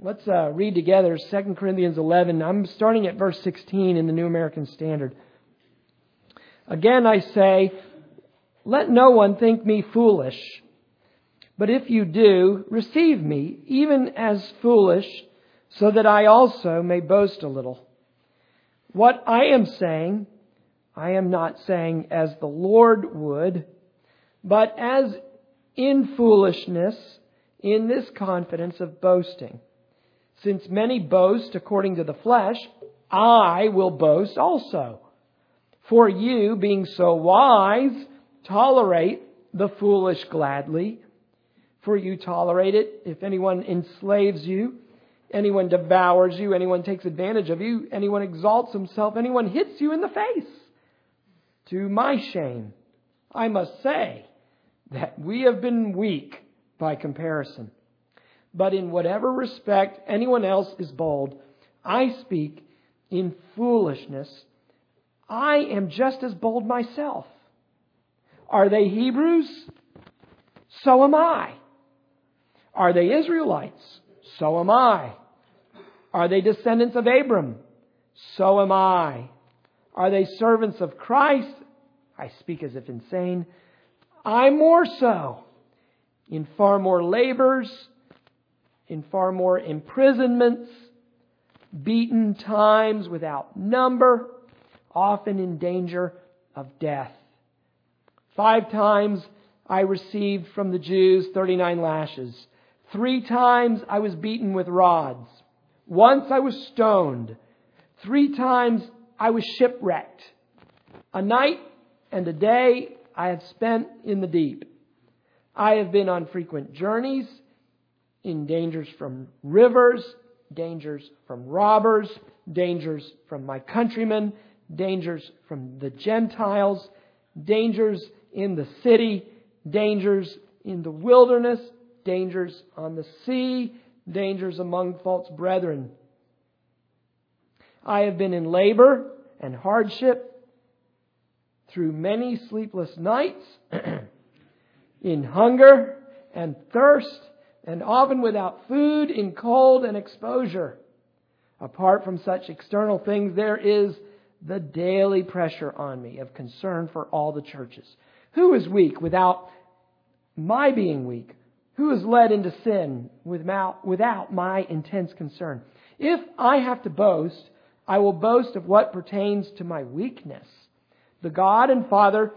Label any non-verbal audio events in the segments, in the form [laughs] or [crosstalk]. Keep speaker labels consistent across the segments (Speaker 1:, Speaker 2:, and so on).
Speaker 1: Let's uh, read together 2 Corinthians 11. I'm starting at verse 16 in the New American Standard. Again, I say, let no one think me foolish. But if you do, receive me, even as foolish, so that I also may boast a little. What I am saying, I am not saying as the Lord would, but as in foolishness, in this confidence of boasting. Since many boast according to the flesh, I will boast also. For you, being so wise, tolerate the foolish gladly. For you tolerate it if anyone enslaves you, anyone devours you, anyone takes advantage of you, anyone exalts himself, anyone hits you in the face. To my shame, I must say that we have been weak by comparison. But in whatever respect anyone else is bold, I speak in foolishness. I am just as bold myself. Are they Hebrews? So am I. Are they Israelites? So am I. Are they descendants of Abram? So am I. Are they servants of Christ? I speak as if insane. I more so in far more labors, in far more imprisonments, beaten times without number, often in danger of death. Five times I received from the Jews 39 lashes. Three times I was beaten with rods. Once I was stoned. Three times I was shipwrecked. A night and a day I have spent in the deep. I have been on frequent journeys, in dangers from rivers, dangers from robbers, dangers from my countrymen, dangers from the Gentiles, dangers in the city, dangers in the wilderness, dangers on the sea, dangers among false brethren. I have been in labor and hardship through many sleepless nights. [clears throat] in hunger and thirst, and often without food, in cold and exposure. Apart from such external things, there is the daily pressure on me of concern for all the churches. Who is weak without my being weak? Who is led into sin without, my intense concern? If I have to boast, I will boast of what pertains to my weakness. The God and Father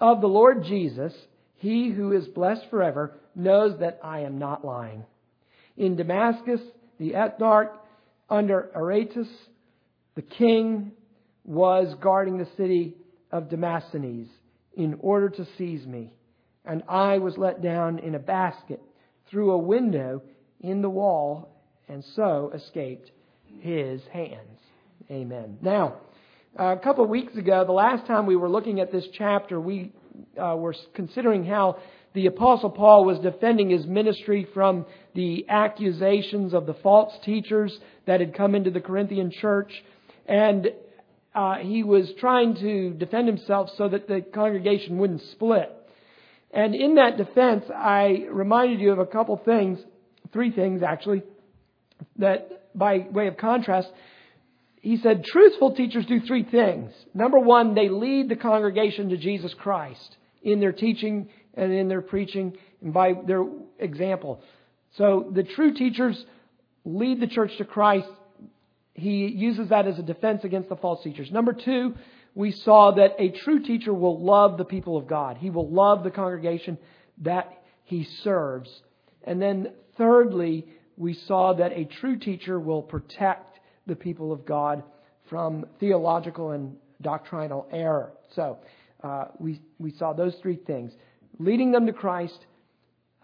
Speaker 1: of the Lord Jesus, he who is blessed forever knows that I am not lying. In Damascus, the ethnarch under Aretas, the king, was guarding the city of Damascus in order to seize me. And I was let down in a basket through a window in the wall and so escaped his hands. Amen. Now, a couple of weeks ago, the last time we were looking at this chapter, we uh, were considering how the Apostle Paul was defending his ministry from the accusations of the false teachers that had come into the Corinthian church. And uh, he was trying to defend himself so that the congregation wouldn't split. And in that defense, I reminded you of a couple things, three things actually, that by way of contrast, he said truthful teachers do three things. Number one, they lead the congregation to Jesus Christ in their teaching and in their preaching and by their example. So the true teachers lead the church to Christ. He uses that as a defense against the false teachers. Number two, we saw that a true teacher will love the people of God. He will love the congregation that he serves. And then thirdly, we saw that a true teacher will protect the people of God from theological and doctrinal error. So uh, we, we saw those three things leading them to Christ,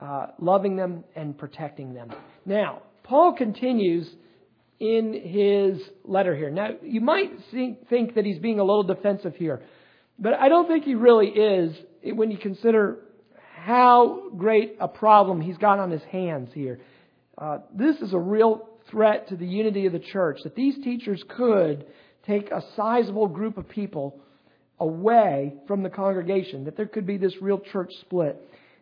Speaker 1: uh, loving them, and protecting them. Now, Paul continues in his letter here. Now, you might think that he's being a little defensive here, but I don't think he really is when you consider how great a problem he's got on his hands here. Uh, this is a real threat to the unity of the church, that these teachers could take a sizable group of people away from the congregation, that there could be this real church split.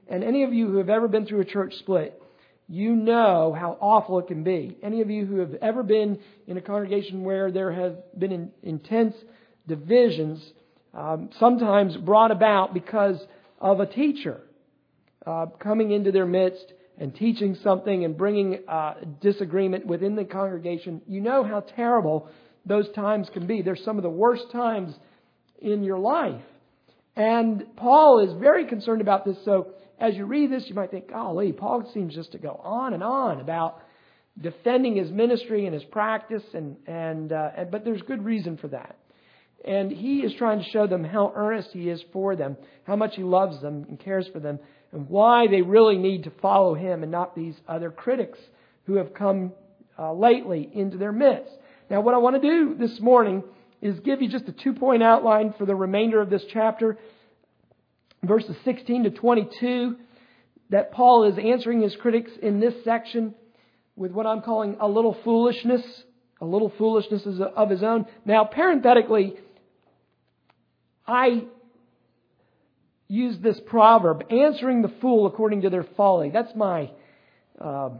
Speaker 1: And any of you who have ever been through a church split, you know how awful it can be. Any of you who have ever been in a congregation where there have been in, intense divisions, um, sometimes brought about because of a teacher uh, coming into their midst and teaching something and bringing uh, disagreement within the congregation, you know how terrible those times can be. They're some of the worst times in your life. And Paul is very concerned about this. So as you read this, you might think, golly, Paul seems just to go on and on about defending his ministry and his practice, and, and, uh, and but there's good reason for that. And he is trying to show them how earnest he is for them, how much he loves them and cares for them, and why they really need to follow him and not these other critics who have come uh, lately into their midst. Now, what I want to do this morning is give you just a two point outline for the remainder of this chapter, verses 16 to 22, that Paul is answering his critics in this section with what I'm calling a little foolishness, a little foolishness of his own. Now, parenthetically, I use this proverb, answering the fool according to their folly. That's my uh,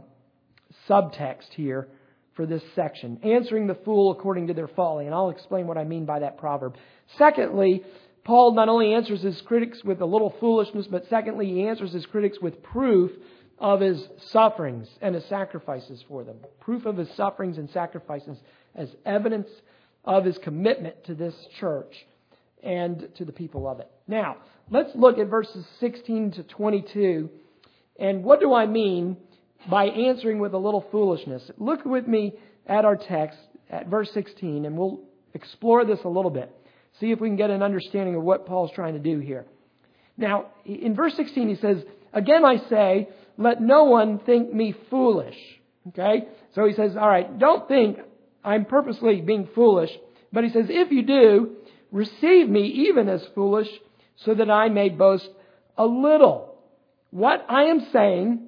Speaker 1: subtext here for this section. Answering the fool according to their folly. And I'll explain what I mean by that proverb. Secondly, Paul not only answers his critics with a little foolishness, but secondly, he answers his critics with proof of his sufferings and his sacrifices for them. Proof of his sufferings and sacrifices as evidence of his commitment to this church and to the people of it. Now, let's look at verses 16 to 22. And what do I mean by answering with a little foolishness? Look with me at our text at verse 16, and we'll explore this a little bit. See if we can get an understanding of what Paul's trying to do here. Now, in verse 16, he says, Again I say, let no one think me foolish. Okay? So he says, all right, don't think I'm purposely being foolish. But he says, if you do, receive me even as foolish so that I may boast a little. What I am saying,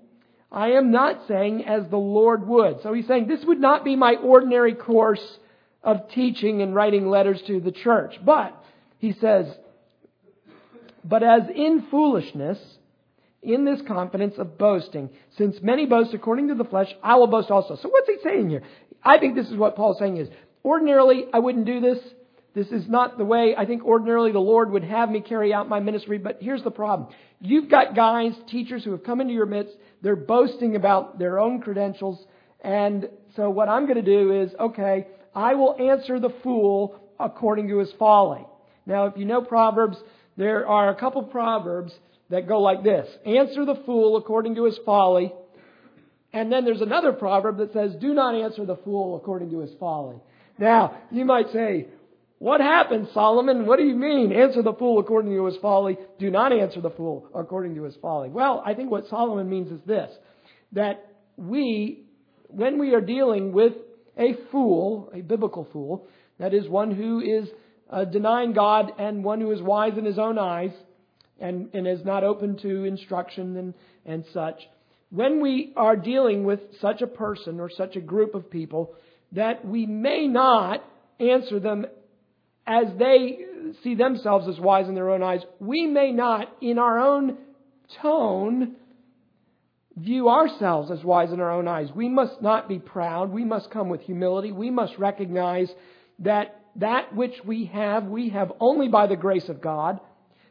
Speaker 1: I am not saying as the Lord would. So he's saying this would not be my ordinary course of teaching and writing letters to the church. But, he says, but as in foolishness, in this confidence of boasting, since many boast according to the flesh, I will boast also. So what's he saying here? I think this is what Paul's saying is, ordinarily I wouldn't do this. This is not the way I think ordinarily the Lord would have me carry out my ministry, but here's the problem. You've got guys, teachers who have come into your midst, they're boasting about their own credentials, and so what I'm going to do is, okay, I will answer the fool according to his folly. Now, if you know Proverbs, there are a couple Proverbs that go like this. Answer the fool according to his folly. And then there's another proverb that says, do not answer the fool according to his folly. Now, you might say, what happened, Solomon? What do you mean? Answer the fool according to his folly. Do not answer the fool according to his folly. Well, I think what Solomon means is this, that we, when we are dealing with a fool, a biblical fool, that is one who is uh, denying God and one who is wise in his own eyes and, and is not open to instruction and, and such. When we are dealing with such a person or such a group of people, that we may not answer them as they see themselves as wise in their own eyes, we may not, in our own tone, view ourselves as wise in our own eyes. We must not be proud. We must come with humility. We must recognize that that which we have, we have only by the grace of God.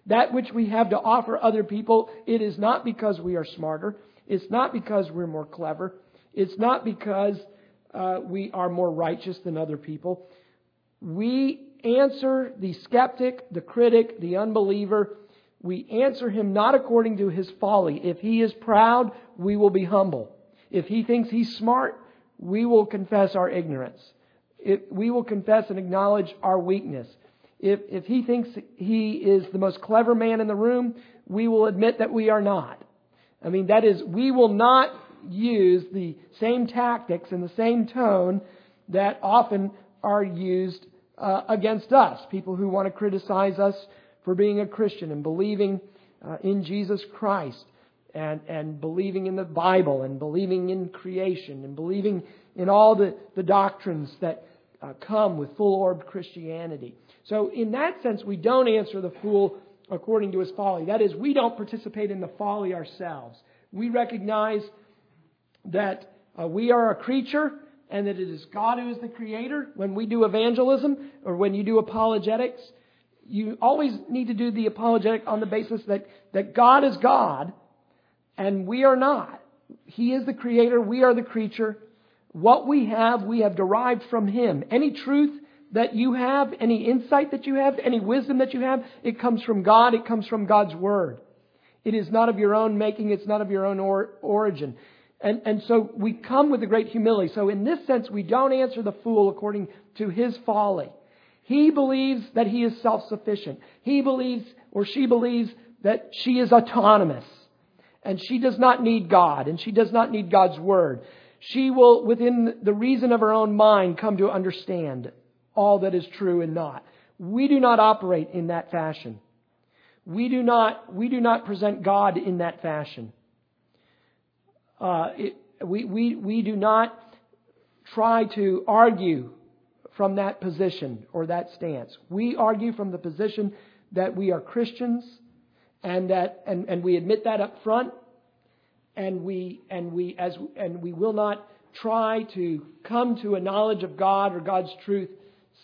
Speaker 1: That which we have to offer other people, it is not because we are smarter. It's not because we're more clever. It's not because uh, we are more righteous than other people. We answer the skeptic, the critic, the unbeliever. We answer him not according to his folly. If he is proud, we will be humble. If he thinks he's smart, we will confess our ignorance. If we will confess and acknowledge our weakness. If, if he thinks he is the most clever man in the room, we will admit that we are not. I mean, that is, we will not use the same tactics and the same tone that often are used uh, against us. People who want to criticize us for being a Christian and believing uh, in Jesus Christ and, and believing in the Bible and believing in creation and believing in all the, the doctrines that uh, come with full orbed Christianity. So, in that sense, we don't answer the fool according to his folly. That is, we don't participate in the folly ourselves. We recognize that uh, we are a creature and that it is God who is the creator. When we do evangelism or when you do apologetics, you always need to do the apologetic on the basis that, that God is God and we are not. He is the creator, we are the creature. What we have, we have derived from Him. Any truth that you have, any insight that you have, any wisdom that you have, it comes from God, it comes from God's Word. It is not of your own making, it's not of your own or, origin. And, and so we come with a great humility. So in this sense, we don't answer the fool according to his folly. He believes that he is self-sufficient. He believes, or she believes, that she is autonomous. And she does not need God, and she does not need God's Word. She will, within the reason of her own mind, come to understand all that is true and not. We do not operate in that fashion. We do not, we do not present God in that fashion. Uh, we, we, we do not try to argue from that position or that stance. We argue from the position that we are Christians and that and, and we admit that up front and we and we as and we will not try to come to a knowledge of God or God's truth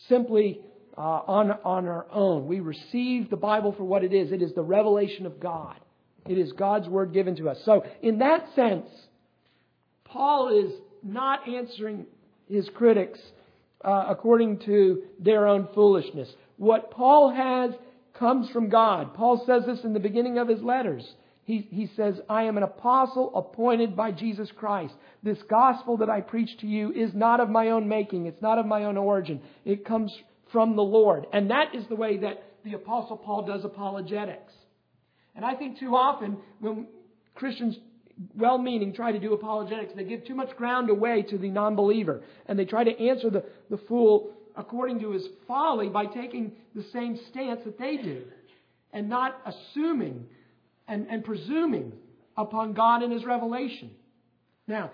Speaker 1: simply uh, on on our own. We receive the Bible for what it is. It is the revelation of God. It is God's word given to us. So, in that sense, Paul is not answering his critics uh, according to their own foolishness. What Paul has comes from God. Paul says this in the beginning of his letters. He, he says, I am an apostle appointed by Jesus Christ. This gospel that I preach to you is not of my own making. It's not of my own origin. It comes from the Lord. And that is the way that the apostle Paul does apologetics. And I think too often when Christians well meaning try to do apologetics. They give too much ground away to the non believer. And they try to answer the, the fool according to his folly by taking the same stance that they do and not assuming and, and presuming upon God and his revelation. Now,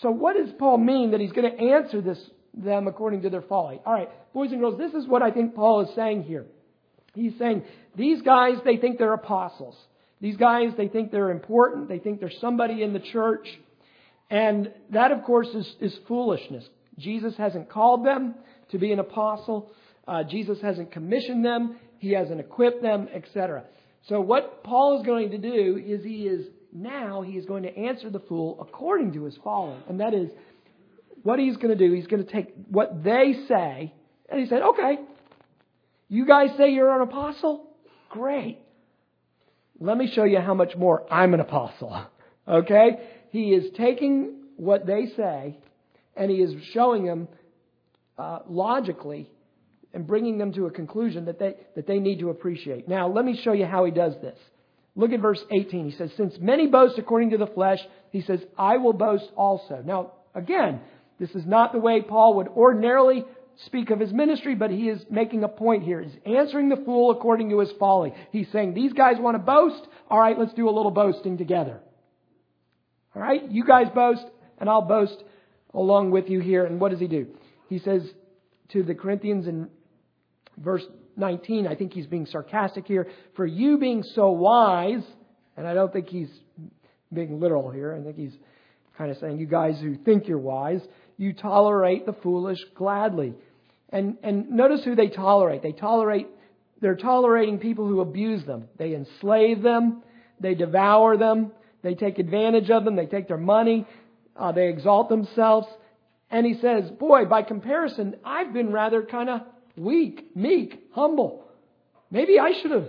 Speaker 1: so what does Paul mean that he's going to answer this them according to their folly? All right, boys and girls, this is what I think Paul is saying here. He's saying these guys, they think they're apostles. These guys, they think they're important. They think they're somebody in the church. And that, of course, is, is foolishness. Jesus hasn't called them to be an apostle. Uh, Jesus hasn't commissioned them. He hasn't equipped them, etc. So what Paul is going to do is he is now he is going to answer the fool according to his folly. And that is what he's going to do. He's going to take what they say and he said, okay, you guys say you're an apostle? Great. Let me show you how much more I'm an apostle. [laughs] Okay? He is taking what they say and he is showing them uh, logically and bringing them to a conclusion that they, that they need to appreciate. Now, let me show you how he does this. Look at verse 18. He says, Since many boast according to the flesh, he says, I will boast also. Now, again, this is not the way Paul would ordinarily speak of his ministry, but he is making a point here. He's answering the fool according to his folly. He's saying, These guys want to boast. All right, let's do a little boasting together. All right, you guys boast, and I'll boast along with you here. And what does he do? He says to the Corinthians in verse 19, I think he's being sarcastic here, for you being so wise, and I don't think he's being literal here, I think he's kind of saying, you guys who think you're wise, you tolerate the foolish gladly. And, and notice who they tolerate. They tolerate, they're tolerating people who abuse them. They enslave them. They devour them. They take advantage of them. They take their money. Uh, they exalt themselves. And he says, boy, by comparison, I've been rather kind of weak, meek, humble. Maybe I should have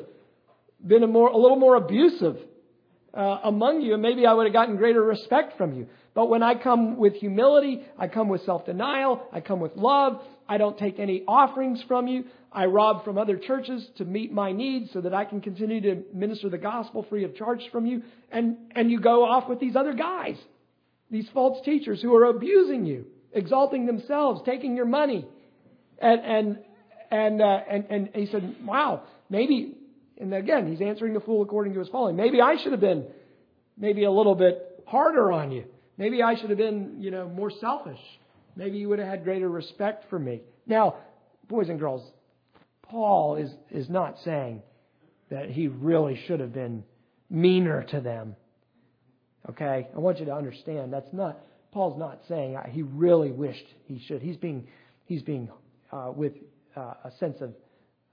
Speaker 1: been a more, a little more abusive uh, among you, and maybe I would have gotten greater respect from you. But when I come with humility, I come with self-denial, I come with love, I don't take any offerings from you, I rob from other churches to meet my needs so that I can continue to minister the gospel free of charge from you, and, and you go off with these other guys, these false teachers who are abusing you, exalting themselves, taking your money. And, and, and, uh, and, and he said, wow, maybe, and again, he's answering the fool according to his folly. Maybe I should have been maybe a little bit harder on you. Maybe I should have been, you know, more selfish. Maybe you would have had greater respect for me. Now, boys and girls, Paul is, is not saying that he really should have been meaner to them. Okay? I want you to understand that's not, Paul's not saying he really wished he should. He's being, he's being uh, with uh, a sense of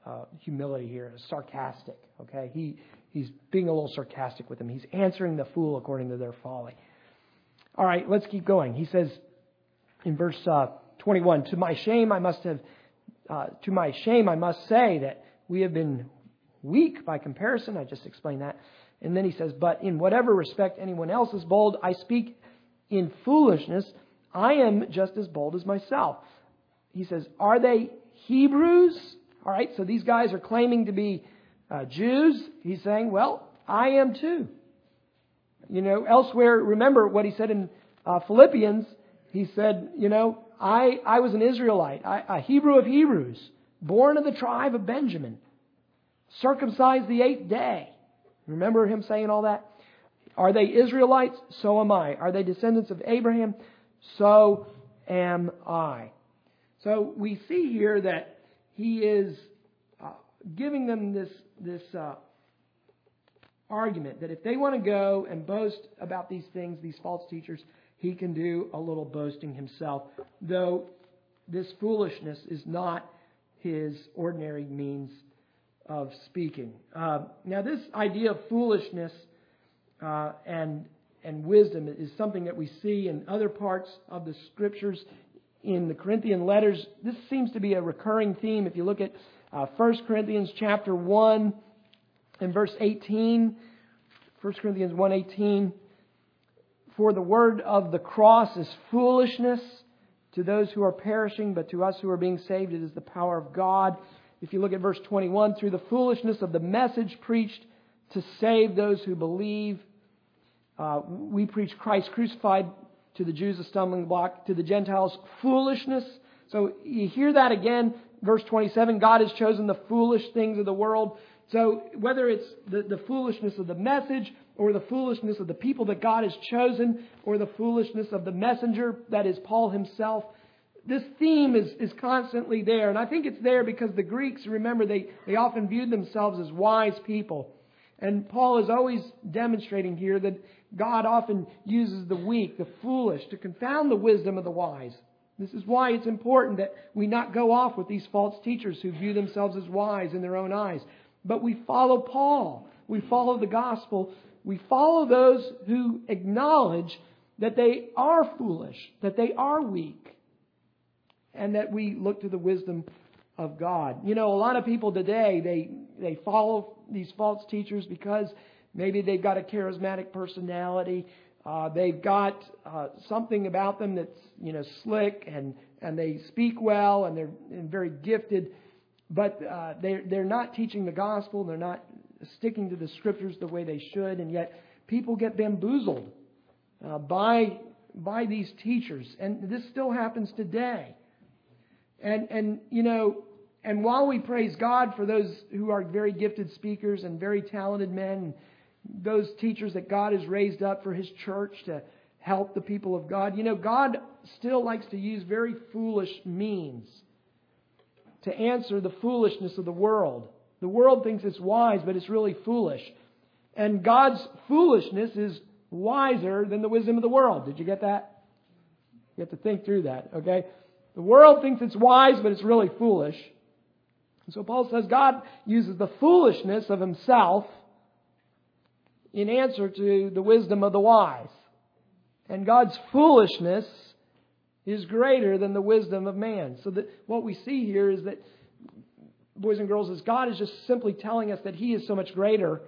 Speaker 1: uh, humility here, sarcastic. Okay? He, he's being a little sarcastic with them. He's answering the fool according to their folly. All right, let's keep going. He says in verse uh, 21, To my shame, I must have, uh, to my shame, I must say that we have been weak by comparison. I just explained that. And then he says, But in whatever respect anyone else is bold, I speak in foolishness. I am just as bold as myself. He says, Are they Hebrews? All right, so these guys are claiming to be uh, Jews. He's saying, Well, I am too. You know, elsewhere, remember what he said in uh, Philippians. He said, You know, I, I was an Israelite, I, a Hebrew of Hebrews, born of the tribe of Benjamin, circumcised the eighth day. Remember him saying all that? Are they Israelites? So am I. Are they descendants of Abraham? So am I. So we see here that he is uh, giving them this, this uh, argument that if they want to go and boast about these things, these false teachers, he can do a little boasting himself, though this foolishness is not his ordinary means of speaking. Uh, now, this idea of foolishness uh, and and wisdom is something that we see in other parts of the scriptures. In the Corinthian letters, this seems to be a recurring theme. If you look at uh, 1 Corinthians chapter 1 and verse 18, 1 Corinthians 1:18, for the word of the cross is foolishness to those who are perishing, but to us who are being saved, it is the power of God. If you look at verse 21, through the foolishness of the message preached to save those who believe, uh, we preach Christ crucified to the Jews a stumbling block, to the Gentiles foolishness. So you hear that again, verse 27 God has chosen the foolish things of the world. So whether it's the, the foolishness of the message or the foolishness of the people that God has chosen or the foolishness of the messenger, that is Paul himself, this theme is, is constantly there. And I think it's there because the Greeks, remember, they, they often viewed themselves as wise people. And Paul is always demonstrating here that God often uses the weak, the foolish, to confound the wisdom of the wise. This is why it's important that we not go off with these false teachers who view themselves as wise in their own eyes. But we follow Paul. We follow the gospel. We follow those who acknowledge that they are foolish, that they are weak, and that we look to the wisdom of God. You know, a lot of people today, they, they follow these false teachers because maybe they've got a charismatic personality. Uh, they've got uh, something about them that's, you know, slick and, and they speak well and they're and very gifted, but uh, they're, they're not teaching the gospel. They're not sticking to the scriptures the way they should, and yet people get bamboozled uh, by, by these teachers. And this still happens today. And, and, you know, and while we praise God for those who are very gifted speakers and very talented men, those teachers that God has raised up for His church to help the people of God, you know, God still likes to use very foolish means to answer the foolishness of the world. The world thinks it's wise, but it's really foolish. And God's foolishness is wiser than the wisdom of the world. Did you get that? You have to think through that, okay? The world thinks it's wise, but it's really foolish. And so Paul says God uses the foolishness of himself in answer to the wisdom of the wise. And God's foolishness is greater than the wisdom of man. So that what we see here is that, boys and girls, is God is just simply telling us that He is so much greater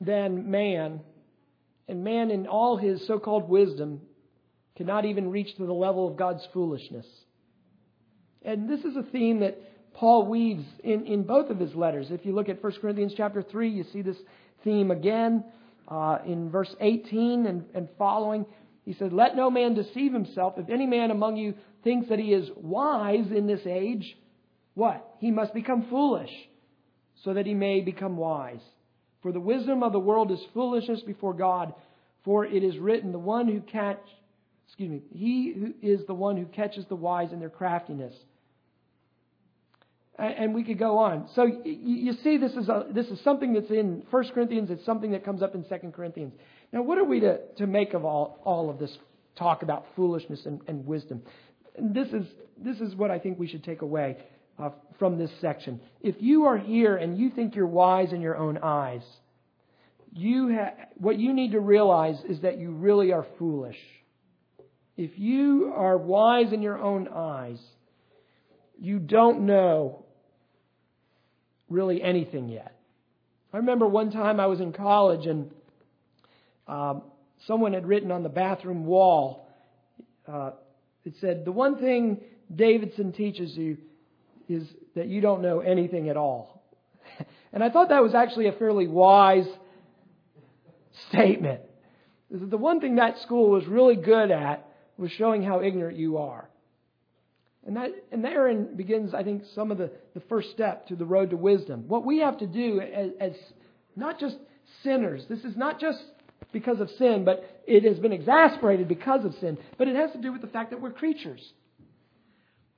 Speaker 1: than man. And man, in all his so called wisdom, cannot even reach to the level of God's foolishness. And this is a theme that Paul weaves in, in both of his letters. If you look at 1 Corinthians chapter 3, you see this theme again. Uh, in verse 18 and, and following, he said, Let no man deceive himself. If any man among you thinks that he is wise in this age, what? He must become foolish, so that he may become wise. For the wisdom of the world is foolishness before God, for it is written, The one who catch excuse me, he who is the one who catches the wise in their craftiness. And we could go on. So you see, this is a, this is something that's in 1 Corinthians. It's something that comes up in 2 Corinthians. Now, what are we to, to make of all, all of this talk about foolishness and, and wisdom? This is, this is what I think we should take away uh, from this section. If you are here and you think you're wise in your own eyes, you ha- what you need to realize is that you really are foolish. If you are wise in your own eyes, you don't know really anything yet. I remember one time I was in college and um, someone had written on the bathroom wall, uh, it said, The one thing Davidson teaches you is that you don't know anything at all. [laughs] and I thought that was actually a fairly wise statement. The one thing that school was really good at was showing how ignorant you are. And that and therein begins, I think, some of the, the first step to the road to wisdom. What we have to do as, as not just sinners, this is not just because of sin, but it has been exasperated because of sin, but it has to do with the fact that we're creatures.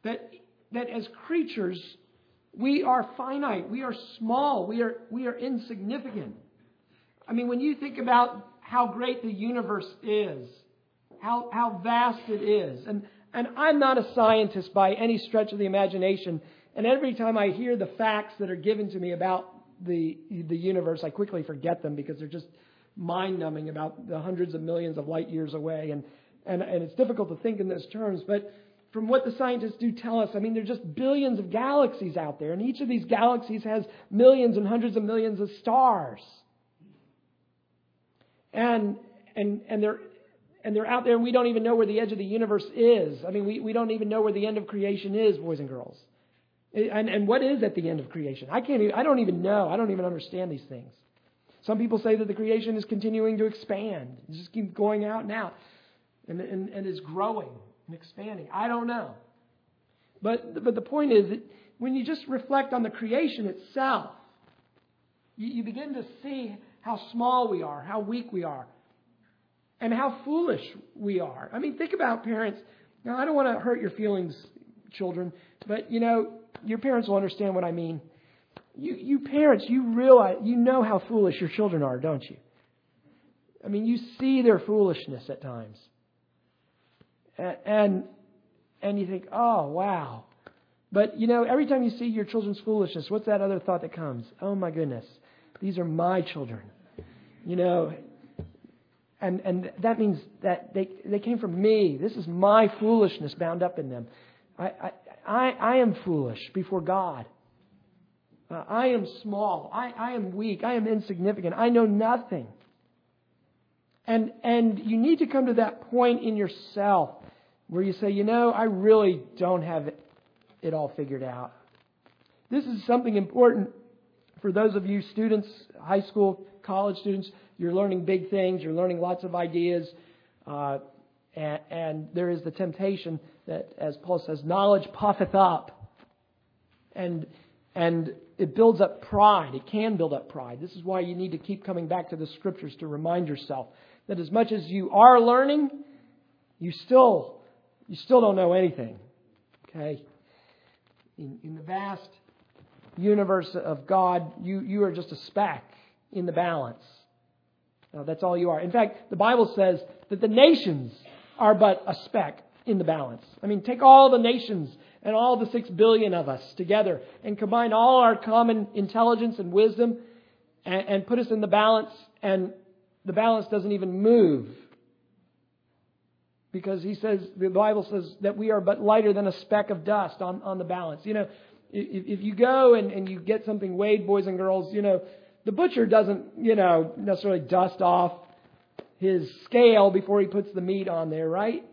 Speaker 1: That that as creatures, we are finite, we are small, we are we are insignificant. I mean, when you think about how great the universe is, how, how vast it is, and, and I'm not a scientist by any stretch of the imagination, and every time I hear the facts that are given to me about the, the universe, I quickly forget them because they're just mind numbing about the hundreds of millions of light years away. And, and, and it's difficult to think in those terms. But from what the scientists do tell us, I mean, there are just billions of galaxies out there, and each of these galaxies has millions and hundreds of millions of stars and and and they're and they're out there and we don't even know where the edge of the universe is. I mean, we, we don't even know where the end of creation is, boys and girls. And, and what is at the end of creation? I can't even, I don't even know. I don't even understand these things. Some people say that the creation is continuing to expand. It just keeps going out and out and, and, and is growing and expanding. I don't know. But, but the point is that when you just reflect on the creation itself, you, you begin to see how small we are, how weak we are, and how foolish we are. I mean, think about parents. Now, I don't want to hurt your feelings, children, but you know, your parents will understand what I mean. You, you parents, you realize, you know how foolish your children are, don't you? I mean, you see their foolishness at times. And, and, and you think, oh, wow. But, you know, every time you see your children's foolishness, what's that other thought that comes? Oh, my goodness. These are my children. You know, and, and that means that they, they came from me. This is my foolishness bound up in them. I, I, I, I am foolish before God. Uh, I am small. I, I am weak. I am insignificant. I know nothing. And, and you need to come to that point in yourself where you say, you know, I really don't have it, it all figured out. This is something important for those of you students, high school, college students, you're learning big things, you're learning lots of ideas, uh, and, and there is the temptation that, as Paul says, knowledge puffeth up. And, and it builds up pride. It can build up pride. This is why you need to keep coming back to the scriptures to remind yourself that as much as you are learning, you still, you still don't know anything. Okay? In, in the vast universe of God, you, you are just a speck in the balance. Now, that's all you are. In fact, the Bible says that the nations are but a speck in the balance. I mean, take all the nations and all the six billion of us together and combine all our common intelligence and wisdom and, and put us in the balance, and the balance doesn't even move. Because he says, the Bible says that we are but lighter than a speck of dust on, on the balance. You know, if, if you go and, and you get something weighed, boys and girls, you know, the butcher doesn't, you know, necessarily dust off his scale before he puts the meat on there, right?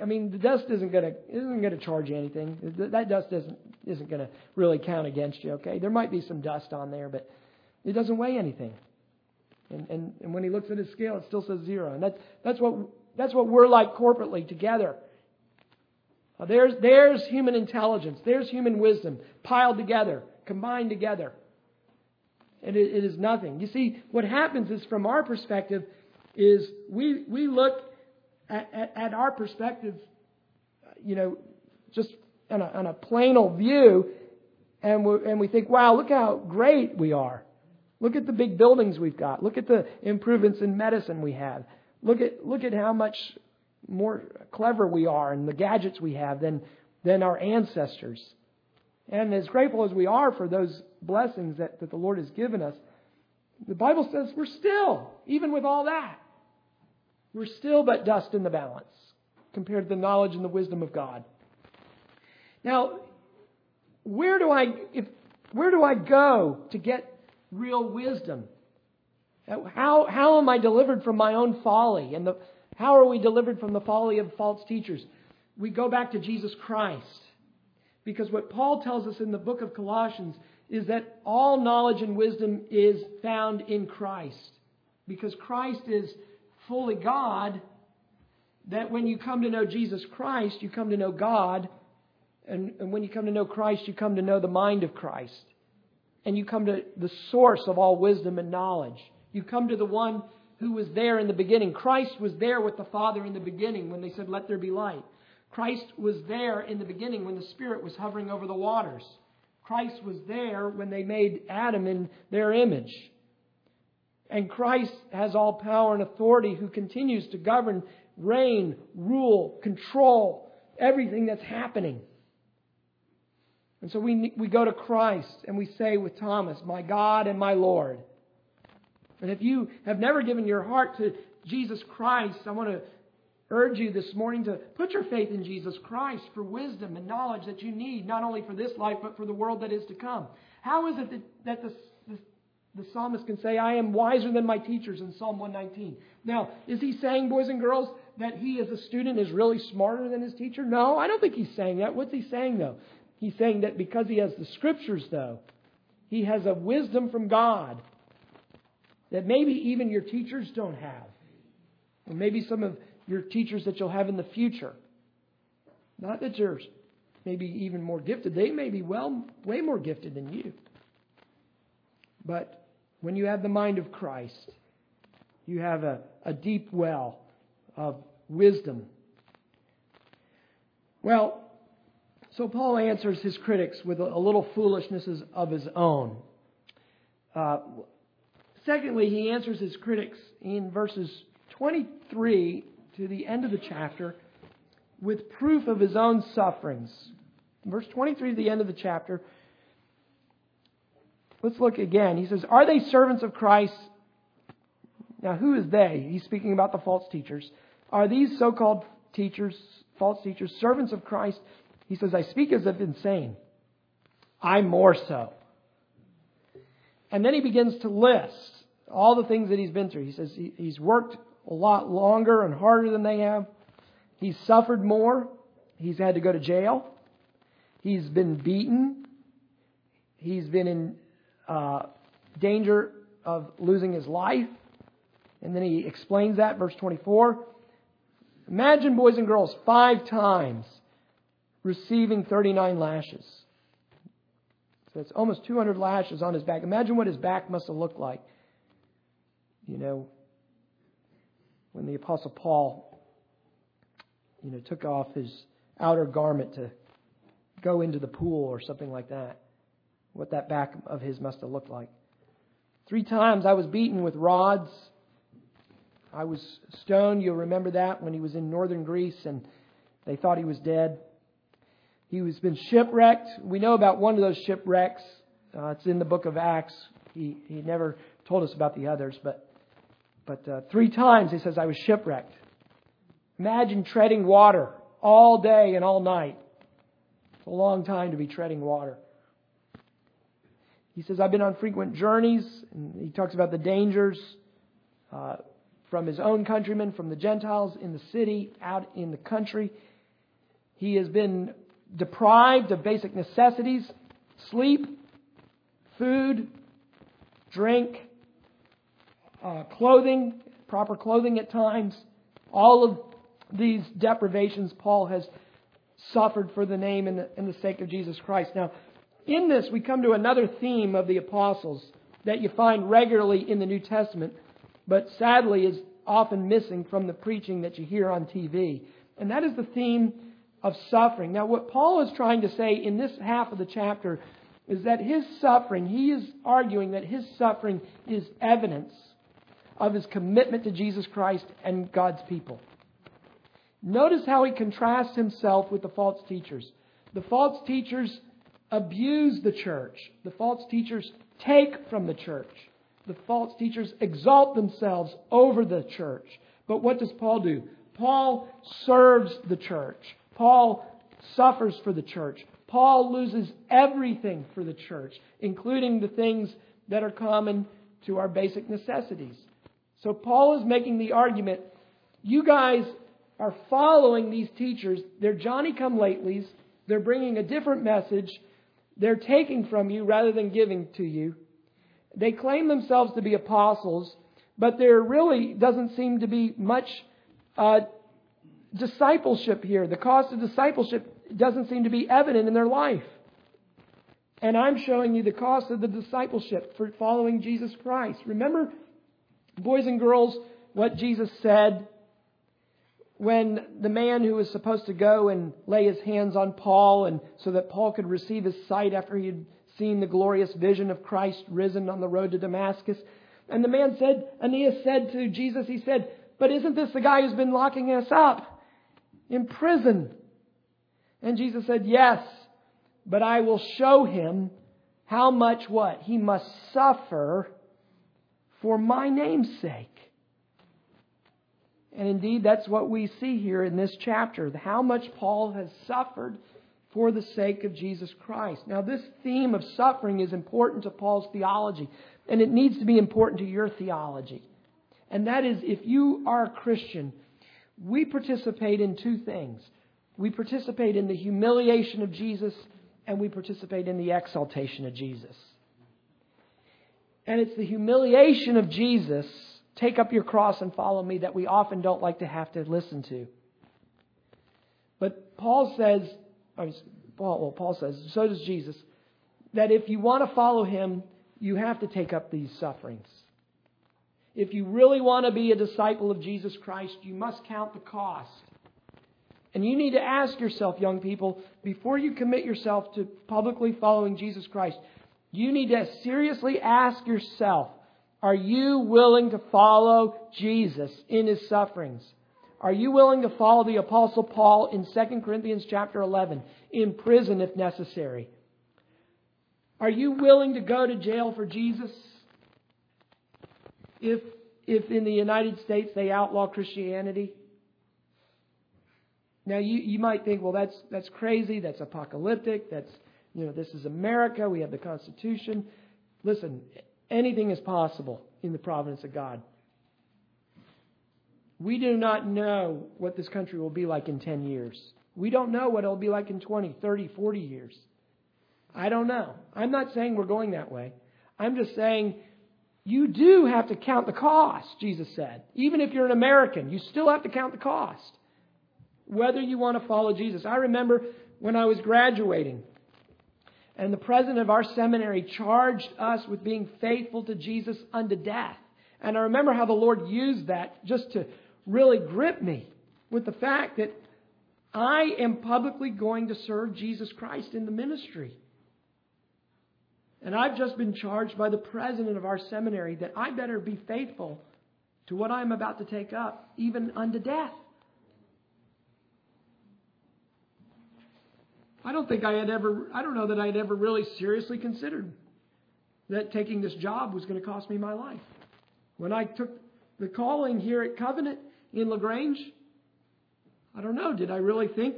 Speaker 1: I mean, the dust isn't to isn't to charge you anything. That dust isn't isn't to really count against you. Okay, there might be some dust on there, but it doesn't weigh anything. And and, and when he looks at his scale, it still says zero. And that's that's what that's what we're like corporately together. There's, there's human intelligence. There's human wisdom piled together, combined together. And it, it is nothing. You see, what happens is from our perspective is we, we look at, at, at our perspective, you know, just on a, on a plain old view, and we, and we think, wow, look how great we are. Look at the big buildings we've got. Look at the improvements in medicine we have. Look at, look at how much more clever we are and the gadgets we have than, than our ancestors. And as grateful as we are for those blessings that, that the Lord has given us, the Bible says we're still, even with all that, we're still but dust in the balance compared to the knowledge and the wisdom of God. Now, where do I if where do I go to get real wisdom? How how am I delivered from my own folly? And the, how are we delivered from the folly of false teachers? We go back to Jesus Christ. Because what Paul tells us in the book of Colossians is that all knowledge and wisdom is found in Christ. Because Christ is fully God, that when you come to know Jesus Christ, you come to know God. And, and when you come to know Christ, you come to know the mind of Christ. And you come to the source of all wisdom and knowledge. You come to the one who was there in the beginning. Christ was there with the Father in the beginning when they said, Let there be light. Christ was there in the beginning when the Spirit was hovering over the waters. Christ was there when they made Adam in their image. And Christ has all power and authority who continues to govern, reign, rule, control everything that's happening. And so we, we go to Christ and we say with Thomas, My God and my Lord. And if you have never given your heart to Jesus Christ, I want to urge you this morning to put your faith in Jesus Christ for wisdom and knowledge that you need, not only for this life, but for the world that is to come. How is it that, that the, the, the psalmist can say, I am wiser than my teachers in Psalm 119? Now, is he saying, boys and girls, that he as a student is really smarter than his teacher? No, I don't think he's saying that. What's he saying, though? He's saying that because he has the scriptures, though, he has a wisdom from God that maybe even your teachers don't have. Or maybe some of your teachers that you'll have in the future. Not that you're maybe even more gifted. They may be well, way more gifted than you. But when you have the mind of Christ, you have a, a deep well of wisdom. Well, so Paul answers his critics with a, a little foolishness of his own. Uh, secondly, he answers his critics in verses 23 to the end of the chapter with proof of his own sufferings. Verse 23 to the end of the chapter. Let's look again. He says, Are they servants of Christ? Now, who is they? He's speaking about the false teachers. Are these so called teachers, false teachers, servants of Christ? He says, I speak as if insane. I'm more so. And then he begins to list all the things that he's been through. He says he's worked a lot longer and harder than they have. He's suffered more. He's had to go to jail. He's been beaten. He's been in uh, danger of losing his life. And then he explains that, verse 24. Imagine, boys and girls, five times receiving 39 lashes. So it's almost 200 lashes on his back. Imagine what his back must have looked like. You know, when the Apostle Paul, you know, took off his outer garment to go into the pool or something like that. What that back of his must have looked like. Three times I was beaten with rods. I was stoned. You'll remember that when he was in northern Greece and they thought he was dead. He was been shipwrecked. We know about one of those shipwrecks. Uh, it's in the book of Acts. He he never told us about the others, but but uh, three times he says, I was shipwrecked. Imagine treading water all day and all night. It's a long time to be treading water. He says, I've been on frequent journeys, and he talks about the dangers uh, from his own countrymen, from the Gentiles in the city, out in the country. He has been deprived of basic necessities sleep, food, drink, uh, clothing, proper clothing at times. All of these deprivations Paul has suffered for the name and the, and the sake of Jesus Christ. Now, in this, we come to another theme of the apostles that you find regularly in the New Testament, but sadly is often missing from the preaching that you hear on TV. And that is the theme of suffering. Now, what Paul is trying to say in this half of the chapter is that his suffering, he is arguing that his suffering is evidence of his commitment to Jesus Christ and God's people. Notice how he contrasts himself with the false teachers. The false teachers abuse the church. The false teachers take from the church. The false teachers exalt themselves over the church. But what does Paul do? Paul serves the church. Paul suffers for the church. Paul loses everything for the church, including the things that are common to our basic necessities. So Paul is making the argument you guys are following these teachers. They're Johnny come latelys. They're bringing a different message. They're taking from you rather than giving to you. They claim themselves to be apostles, but there really doesn't seem to be much uh, discipleship here. The cost of discipleship doesn't seem to be evident in their life. And I'm showing you the cost of the discipleship for following Jesus Christ. Remember, boys and girls, what Jesus said when the man who was supposed to go and lay his hands on Paul and so that Paul could receive his sight after he had seen the glorious vision of Christ risen on the road to Damascus. And the man said, Aeneas said to Jesus, he said, But isn't this the guy who's been locking us up in prison? And Jesus said, Yes, but I will show him how much what? He must suffer for my name's sake. And indeed, that's what we see here in this chapter how much Paul has suffered for the sake of Jesus Christ. Now, this theme of suffering is important to Paul's theology, and it needs to be important to your theology. And that is, if you are a Christian, we participate in two things. We participate in the humiliation of Jesus, and we participate in the exaltation of Jesus. And it's the humiliation of Jesus, take up your cross and follow me, that we often don't like to have to listen to. But Paul says, Paul, well, Paul says, so does Jesus, that if you want to follow him, you have to take up these sufferings. If you really want to be a disciple of Jesus Christ, you must count the cost. And you need to ask yourself, young people, before you commit yourself to publicly following Jesus Christ, you need to seriously ask yourself, are you willing to follow Jesus in his sufferings? Are you willing to follow the apostle Paul in 2 Corinthians chapter 11, in prison if necessary? Are you willing to go to jail for Jesus? If if in the United States they outlaw Christianity? Now you, you might think, well that's that's crazy, that's apocalyptic, that's you know, this is America, we have the Constitution. Listen, anything is possible in the providence of God. We do not know what this country will be like in 10 years. We don't know what it'll be like in 20, 30, 40 years. I don't know. I'm not saying we're going that way. I'm just saying you do have to count the cost, Jesus said. Even if you're an American, you still have to count the cost. Whether you want to follow Jesus. I remember when I was graduating, and the president of our seminary charged us with being faithful to Jesus unto death. And I remember how the Lord used that just to really grip me with the fact that I am publicly going to serve Jesus Christ in the ministry. And I've just been charged by the president of our seminary that I better be faithful to what I'm about to take up, even unto death. I don't think I had ever, I don't know that I had ever really seriously considered that taking this job was going to cost me my life. When I took the calling here at Covenant, in LaGrange? I don't know. Did I really think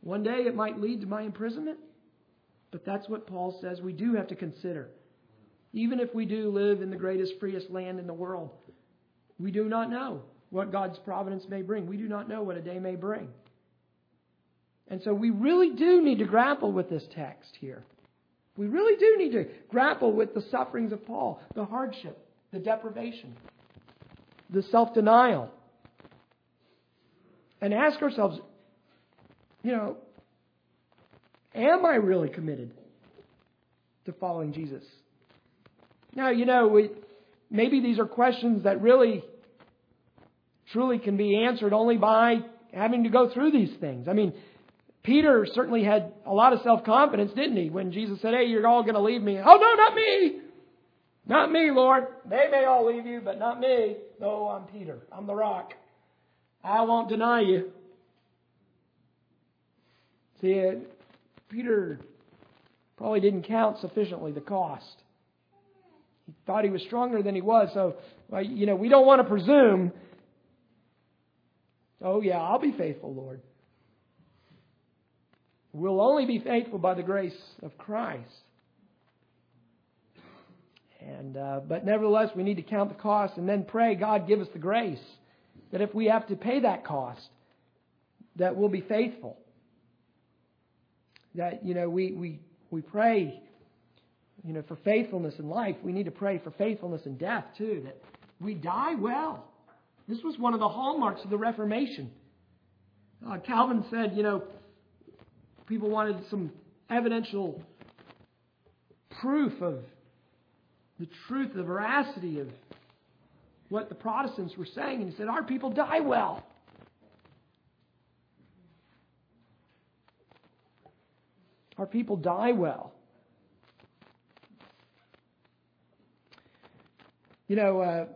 Speaker 1: one day it might lead to my imprisonment? But that's what Paul says we do have to consider. Even if we do live in the greatest, freest land in the world, we do not know what God's providence may bring. We do not know what a day may bring. And so we really do need to grapple with this text here. We really do need to grapple with the sufferings of Paul, the hardship, the deprivation, the self denial, and ask ourselves, you know, am I really committed to following Jesus? Now, you know, we, maybe these are questions that really, truly can be answered only by having to go through these things. I mean, Peter certainly had a lot of self confidence, didn't he? When Jesus said, Hey, you're all going to leave me. Oh, no, not me. Not me, Lord. They may all leave you, but not me. No, I'm Peter. I'm the rock. I won't deny you. See, uh, Peter probably didn't count sufficiently the cost. He thought he was stronger than he was. So, you know, we don't want to presume, oh, yeah, I'll be faithful, Lord. We'll only be faithful by the grace of Christ. And, uh, but nevertheless, we need to count the cost and then pray, God, give us the grace that if we have to pay that cost, that we'll be faithful. That, you know, we, we, we pray, you know, for faithfulness in life. We need to pray for faithfulness in death, too, that we die well. This was one of the hallmarks of the Reformation. Uh, Calvin said, you know, people wanted some evidential proof of the truth, the veracity of what the Protestants were saying. And he said, Our people die well. Our people die well. You know, uh,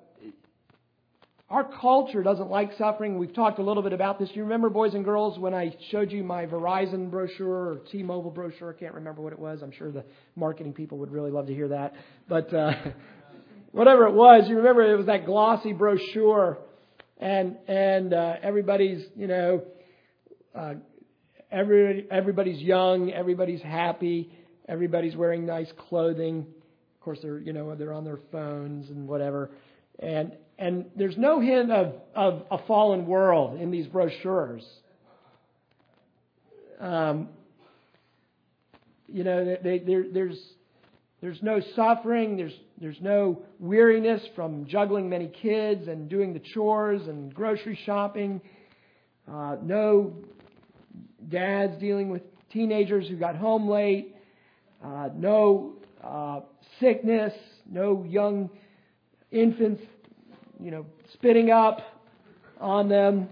Speaker 1: our culture doesn't like suffering. We've talked a little bit about this. You remember, boys and girls, when I showed you my Verizon brochure or T Mobile brochure? I can't remember what it was. I'm sure the marketing people would really love to hear that. But uh, [laughs] whatever it was, you remember it was that glossy brochure, and and uh, everybody's you know, uh, every everybody's young, everybody's happy, everybody's wearing nice clothing. Of course, they're you know they're on their phones and whatever, and and there's no hint of, of a fallen world in these brochures. Um, you know, they, they, there's there's no suffering. There's there's no weariness from juggling many kids and doing the chores and grocery shopping. Uh, no dads dealing with teenagers who got home late. Uh, no uh, sickness. No young infants you know, spitting up on them.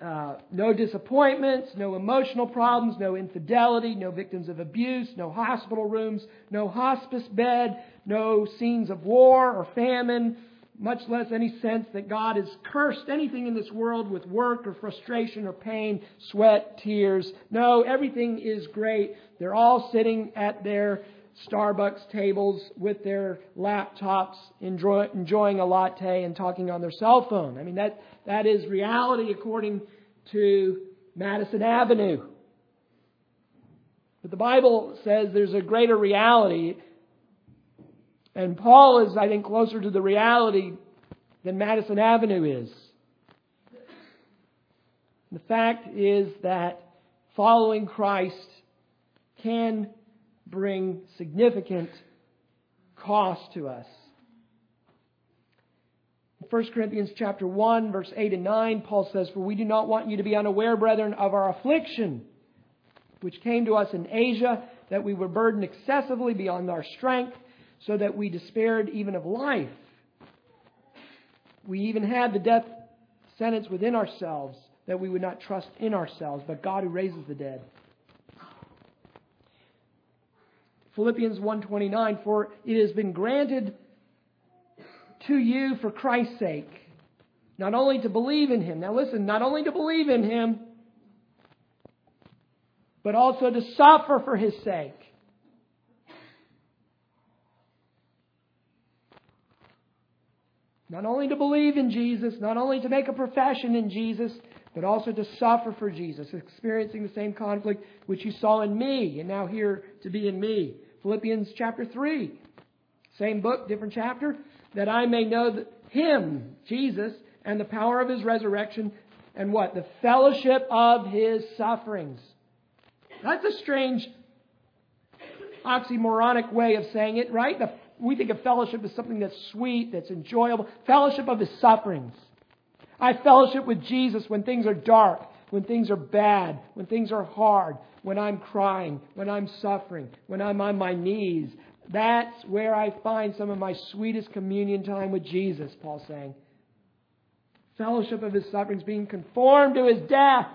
Speaker 1: Uh, no disappointments, no emotional problems, no infidelity, no victims of abuse, no hospital rooms, no hospice bed, no scenes of war or famine, much less any sense that God has cursed anything in this world with work or frustration or pain, sweat, tears. No, everything is great. They're all sitting at their Starbucks tables with their laptops, enjoy, enjoying a latte and talking on their cell phone. I mean, that, that is reality according to Madison Avenue. But the Bible says there's a greater reality. And Paul is, I think, closer to the reality than Madison Avenue is. The fact is that following Christ can bring significant cost to us. In 1 Corinthians chapter 1 verse 8 and 9 Paul says for we do not want you to be unaware brethren of our affliction which came to us in Asia that we were burdened excessively beyond our strength so that we despaired even of life we even had the death sentence within ourselves that we would not trust in ourselves but God who raises the dead Philippians 1:29 for it has been granted to you for Christ's sake not only to believe in him now listen not only to believe in him but also to suffer for his sake not only to believe in Jesus not only to make a profession in Jesus but also to suffer for Jesus, experiencing the same conflict which you saw in me and now here to be in me. Philippians chapter 3. Same book, different chapter. That I may know Him, Jesus, and the power of His resurrection, and what? The fellowship of His sufferings. That's a strange oxymoronic way of saying it, right? The, we think of fellowship as something that's sweet, that's enjoyable. Fellowship of His sufferings. I fellowship with Jesus when things are dark, when things are bad, when things are hard, when I'm crying, when I'm suffering, when I'm on my knees. That's where I find some of my sweetest communion time with Jesus, Paul's saying. Fellowship of his sufferings, being conformed to his death.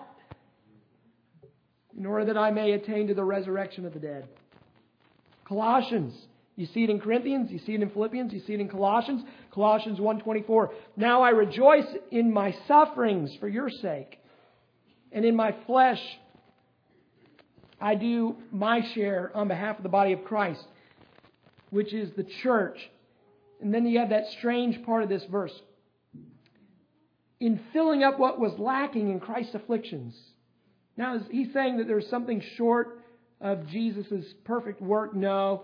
Speaker 1: in order that I may attain to the resurrection of the dead. Colossians, you see it in Corinthians, you see it in Philippians, you see it in Colossians, Colossians 1:24. Now I rejoice in my sufferings for your sake, and in my flesh I do my share on behalf of the body of Christ, which is the church. And then you have that strange part of this verse. In filling up what was lacking in Christ's afflictions. Now, is he saying that there's something short of Jesus' perfect work? No.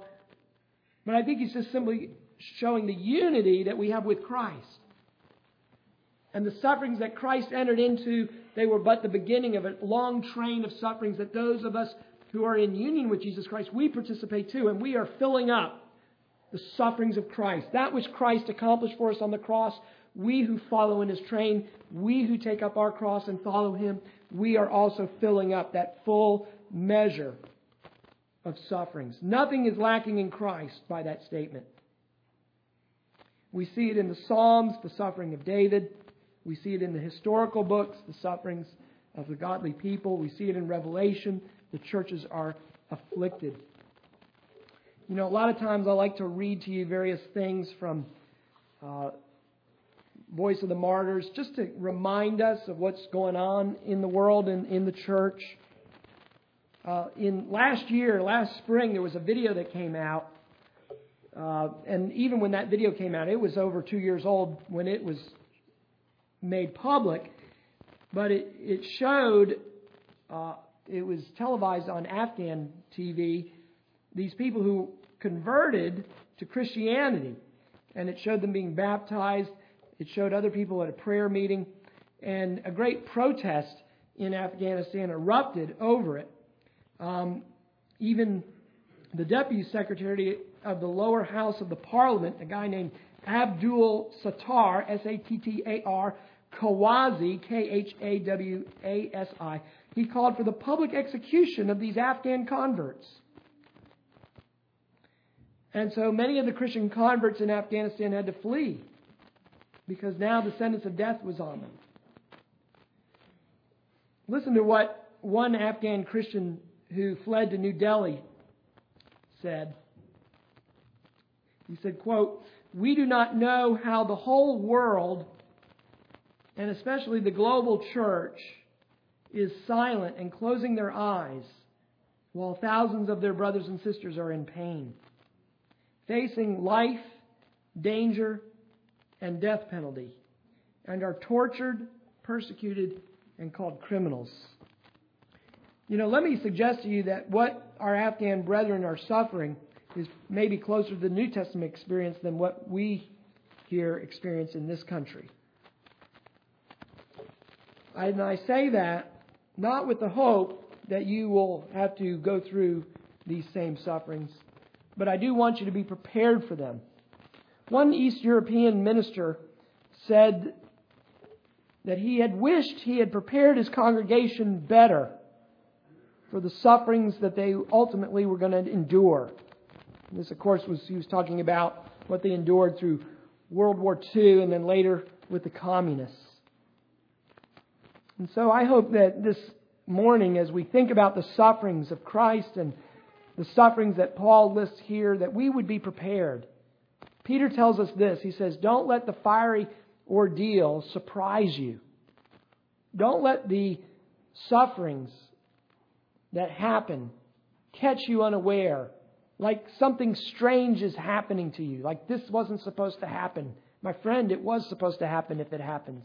Speaker 1: But I think he's just simply showing the unity that we have with Christ. And the sufferings that Christ entered into, they were but the beginning of a long train of sufferings that those of us who are in union with Jesus Christ, we participate too. And we are filling up the sufferings of Christ. That which Christ accomplished for us on the cross, we who follow in his train, we who take up our cross and follow him, we are also filling up that full measure of sufferings. Nothing is lacking in Christ by that statement. We see it in the Psalms, the suffering of David. We see it in the historical books, the sufferings of the godly people. We see it in Revelation. The churches are afflicted. You know, a lot of times I like to read to you various things from uh, Voice of the Martyrs just to remind us of what's going on in the world and in the church. Uh, in last year, last spring, there was a video that came out. Uh, and even when that video came out, it was over two years old when it was made public. But it, it showed, uh, it was televised on Afghan TV, these people who converted to Christianity. And it showed them being baptized. It showed other people at a prayer meeting. And a great protest in Afghanistan erupted over it. Um, even the deputy secretary of the lower house of the parliament, a guy named Abdul Sattar, S A T T A R, Khawasi, K H A W A S I, he called for the public execution of these Afghan converts. And so many of the Christian converts in Afghanistan had to flee because now the sentence of death was on them. Listen to what one Afghan Christian who fled to New Delhi said. He said, quote, We do not know how the whole world, and especially the global church, is silent and closing their eyes while thousands of their brothers and sisters are in pain facing life, danger, and death penalty, and are tortured, persecuted, and called criminals. You know, let me suggest to you that what our Afghan brethren are suffering is maybe closer to the New Testament experience than what we here experience in this country. And I say that not with the hope that you will have to go through these same sufferings, but I do want you to be prepared for them. One East European minister said that he had wished he had prepared his congregation better for the sufferings that they ultimately were going to endure. This, of course, was he was talking about what they endured through World War II and then later with the communists. And so I hope that this morning, as we think about the sufferings of Christ and the sufferings that Paul lists here, that we would be prepared. Peter tells us this. He says, Don't let the fiery ordeal surprise you. Don't let the sufferings that happen catch you unaware, like something strange is happening to you, like this wasn't supposed to happen. My friend, it was supposed to happen if it happens.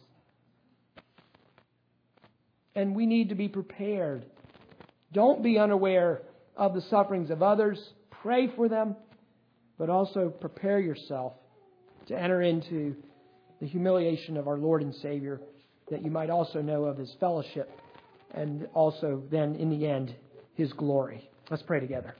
Speaker 1: And we need to be prepared. Don't be unaware of the sufferings of others, pray for them, but also prepare yourself to enter into the humiliation of our Lord and Savior, that you might also know of his fellowship and also then, in the end, his glory. Let's pray together.